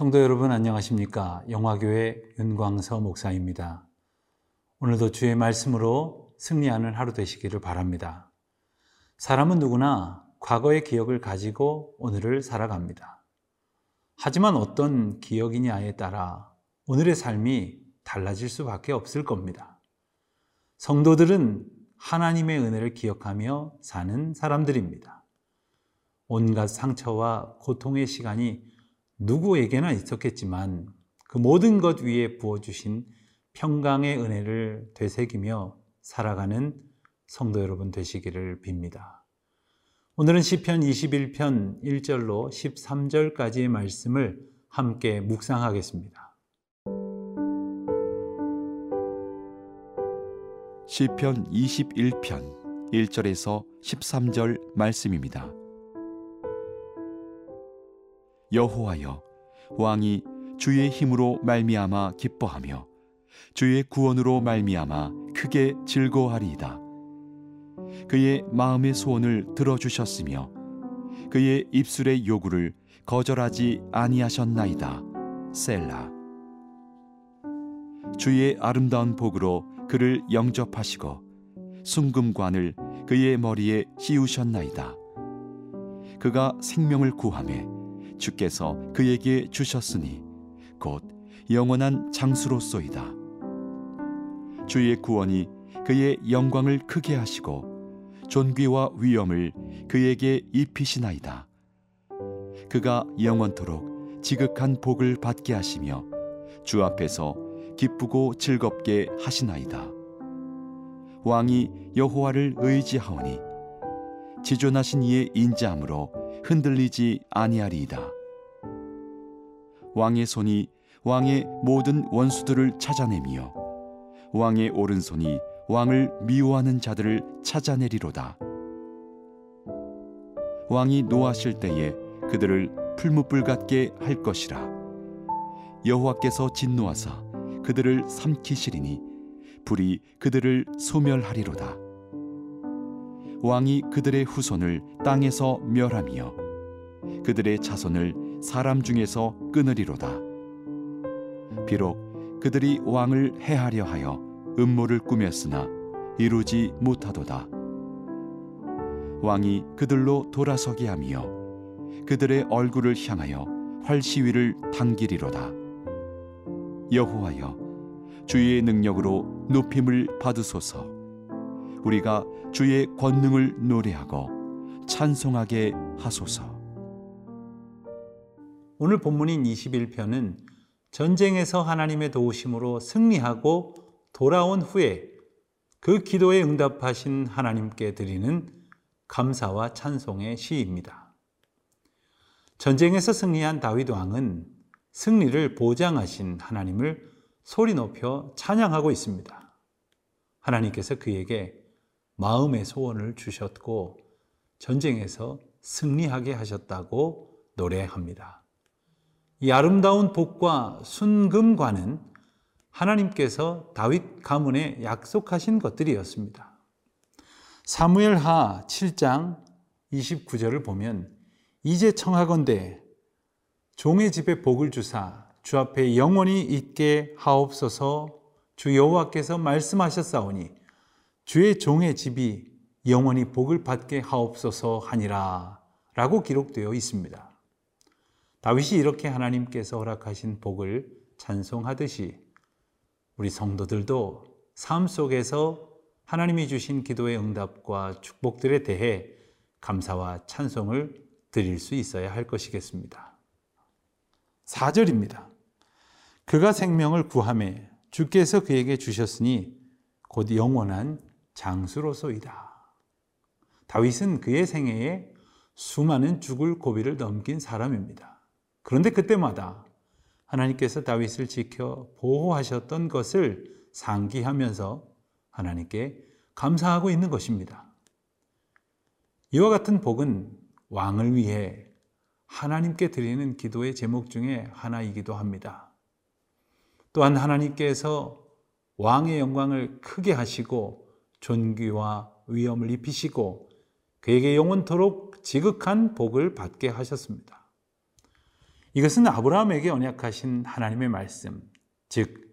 성도 여러분 안녕하십니까? 영화교회 윤광서 목사입니다. 오늘도 주의 말씀으로 승리하는 하루 되시기를 바랍니다. 사람은 누구나 과거의 기억을 가지고 오늘을 살아갑니다. 하지만 어떤 기억이냐에 따라 오늘의 삶이 달라질 수밖에 없을 겁니다. 성도들은 하나님의 은혜를 기억하며 사는 사람들입니다. 온갖 상처와 고통의 시간이 누구에게나 있었겠지만 그 모든 것 위에 부어주신 평강의 은혜를 되새기며 살아가는 성도 여러분 되시기를 빕니다. 오늘은 시편 21편 1절로 13절까지의 말씀을 함께 묵상하겠습니다. 시편 21편 1절에서 13절 말씀입니다. 여호와여 왕이 주의 힘으로 말미암아 기뻐하며 주의 구원으로 말미암아 크게 즐거워하리이다. 그의 마음의 소원을 들어주셨으며 그의 입술의 요구를 거절하지 아니하셨나이다. 셀라. 주의 아름다운 복으로 그를 영접하시고 순금관을 그의 머리에 씌우셨나이다. 그가 생명을 구함에 주께서 그에게 주셨으니 곧 영원한 장수로소이다. 주의 구원이 그의 영광을 크게 하시고 존귀와 위엄을 그에게 입히시나이다. 그가 영원토록 지극한 복을 받게 하시며 주 앞에서 기쁘고 즐겁게 하시나이다. 왕이 여호와를 의지하오니 지존하신 이의 인자함으로 흔들리지 아니하리이다. 왕의 손이 왕의 모든 원수들을 찾아내며 왕의 오른손이 왕을 미워하는 자들을 찾아내리로다. 왕이 노하실 때에 그들을 풀무불 같게 할 것이라. 여호와께서 진노하사 그들을 삼키시리니 불이 그들을 소멸하리로다. 왕이 그들의 후손을 땅에서 멸하며 그들의 자손을 사람 중에서 끊으리로다. 비록 그들이 왕을 해하려 하여 음모를 꾸몄으나 이루지 못하도다. 왕이 그들로 돌아서게 하며 그들의 얼굴을 향하여 활시위를 당기리로다. 여호와여 주의 능력으로 높임을 받으소서. 우리가 주의 권능을 노래하고 찬송하게 하소서. 오늘 본문인 21편은 전쟁에서 하나님의 도우심으로 승리하고 돌아온 후에 그 기도에 응답하신 하나님께 드리는 감사와 찬송의 시입니다. 전쟁에서 승리한 다윗 왕은 승리를 보장하신 하나님을 소리 높여 찬양하고 있습니다. 하나님께서 그에게 마음의 소원을 주셨고 전쟁에서 승리하게 하셨다고 노래합니다. 이 아름다운 복과 순금과는 하나님께서 다윗 가문에 약속하신 것들이었습니다. 사무엘하 7장 29절을 보면 이제 청하건대 종의 집에 복을 주사 주 앞에 영원히 있게 하옵소서 주 여호와께서 말씀하셨사오니 주의 종의 집이 영원히 복을 받게 하옵소서 하니라 라고 기록되어 있습니다. 다윗이 이렇게 하나님께서 허락하신 복을 찬송하듯이 우리 성도들도 삶 속에서 하나님이 주신 기도의 응답과 축복들에 대해 감사와 찬송을 드릴 수 있어야 할 것이겠습니다. 4절입니다. 그가 생명을 구함에 주께서 그에게 주셨으니 곧 영원한 장수로소이다. 다윗은 그의 생애에 수많은 죽을 고비를 넘긴 사람입니다. 그런데 그때마다 하나님께서 다윗을 지켜 보호하셨던 것을 상기하면서 하나님께 감사하고 있는 것입니다. 이와 같은 복은 왕을 위해 하나님께 드리는 기도의 제목 중에 하나이기도 합니다. 또한 하나님께서 왕의 영광을 크게 하시고 존귀와 위엄을 입히시고 그에게 영원토록 지극한 복을 받게 하셨습니다. 이것은 아브라함에게 언약하신 하나님의 말씀, 즉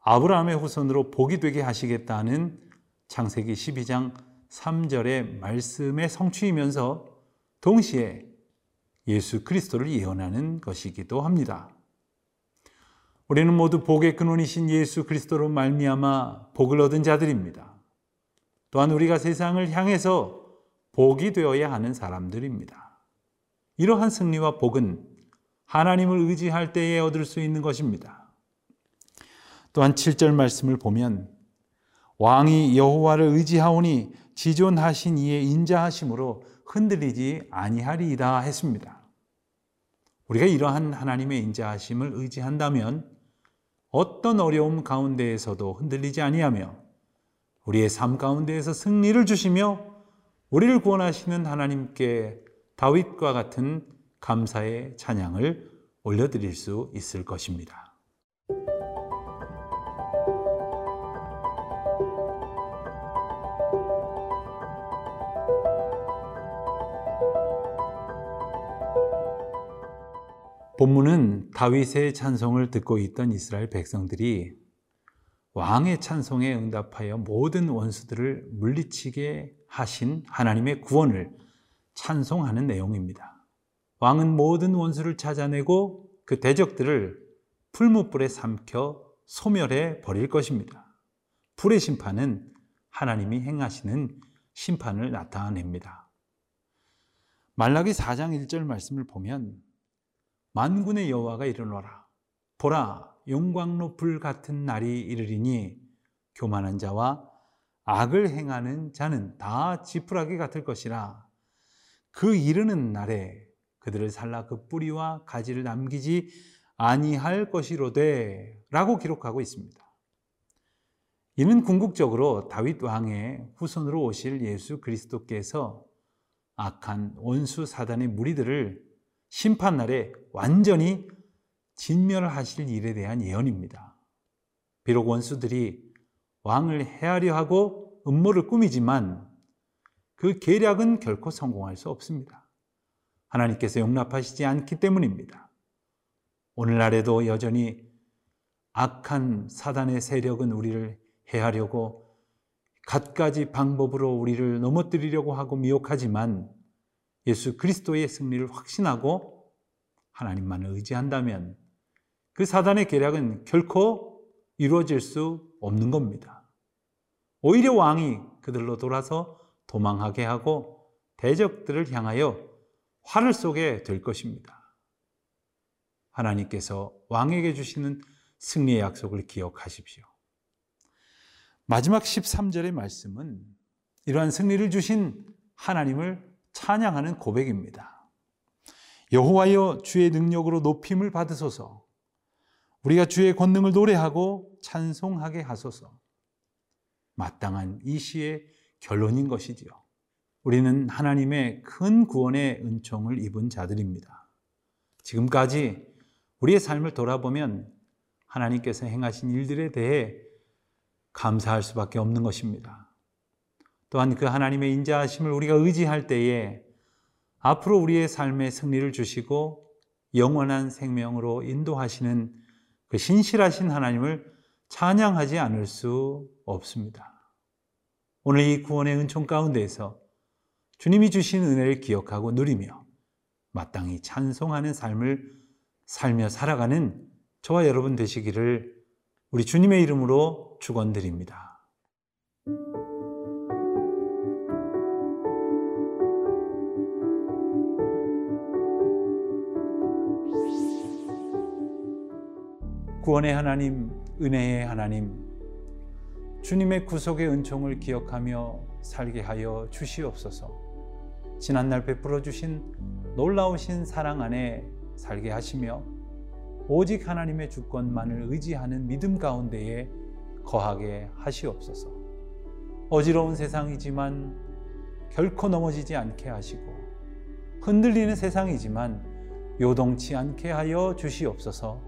아브라함의 후손으로 복이 되게 하시겠다는 창세기 12장 3절의 말씀의 성취이면서 동시에 예수 그리스도를 예언하는 것이기도 합니다. 우리는 모두 복의 근원이신 예수 그리스도로 말미암아 복을 얻은 자들입니다. 또한 우리가 세상을 향해서 복이 되어야 하는 사람들입니다. 이러한 승리와 복은 하나님을 의지할 때에 얻을 수 있는 것입니다. 또한 7절 말씀을 보면 왕이 여호와를 의지하오니 지존하신 이의 인자하심으로 흔들리지 아니하리이다 했습니다. 우리가 이러한 하나님의 인자하심을 의지한다면 어떤 어려움 가운데에서도 흔들리지 아니하며 우리의 삶 가운데에서 승리를 주시며 우리를 구원하시는 하나님께 다윗과 같은 감사의 찬양을 올려드릴 수 있을 것입니다. 본문은 다윗의 찬송을 듣고 있던 이스라엘 백성들이 왕의 찬송에 응답하여 모든 원수들을 물리치게 하신 하나님의 구원을 찬송하는 내용입니다. 왕은 모든 원수를 찾아내고 그 대적들을 풀무불에 삼켜 소멸해 버릴 것입니다. 불의 심판은 하나님이 행하시는 심판을 나타냅니다. 말라기 4장 1절 말씀을 보면 만군의 여호와가 이르노라 보라 용광로 불 같은 날이 이르리니 교만한 자와 악을 행하는 자는 다 지푸라기 같을 것이라 그 이르는 날에 그들을 살라 그 뿌리와 가지를 남기지 아니할 것이로되 라고 기록하고 있습니다. 이는 궁극적으로 다윗 왕의 후손으로 오실 예수 그리스도께서 악한 원수 사단의 무리들을 심판날에 완전히 진멸하실 일에 대한 예언입니다. 비록 원수들이 왕을 해하려 하고 음모를 꾸미지만 그 계략은 결코 성공할 수 없습니다. 하나님께서 용납하시지 않기 때문입니다. 오늘날에도 여전히 악한 사단의 세력은 우리를 해하려고 갖가지 방법으로 우리를 넘어뜨리려고 하고 미혹하지만 예수 그리스도의 승리를 확신하고 하나님만을 의지한다면 그 사단의 계략은 결코 이루어질 수 없는 겁니다. 오히려 왕이 그들로 돌아서 도망하게 하고 대적들을 향하여 화를 쏘게 될 것입니다. 하나님께서 왕에게 주시는 승리의 약속을 기억하십시오. 마지막 13절의 말씀은 이러한 승리를 주신 하나님을 찬양하는 고백입니다. 여호와여 주의 능력으로 높임을 받으소서. 우리가 주의 권능을 노래하고 찬송하게 하소서. 마땅한 이 시의 결론인 것이지요. 우리는 하나님의 큰 구원의 은총을 입은 자들입니다. 지금까지 우리의 삶을 돌아보면 하나님께서 행하신 일들에 대해 감사할 수밖에 없는 것입니다. 또한 그 하나님의 인자하심을 우리가 의지할 때에 앞으로 우리의 삶에 승리를 주시고 영원한 생명으로 인도하시는 그 신실하신 하나님을 찬양하지 않을 수 없습니다. 오늘 이 구원의 은총 가운데에서 주님이 주신 은혜를 기억하고 누리며 마땅히 찬송하는 삶을 살며 살아가는 저와 여러분 되시기를 우리 주님의 이름으로 축원드립니다. 구원의 하나님, 은혜의 하나님, 주님의 구속의 은총을 기억하며 살게 하여 주시옵소서. 지난날 베풀어 주신 놀라우신 사랑 안에 살게 하시며 오직 하나님의 주권만을 의지하는 믿음 가운데에 거하게 하시옵소서. 어지러운 세상이지만 결코 넘어지지 않게 하시고 흔들리는 세상이지만 요동치 않게 하여 주시옵소서.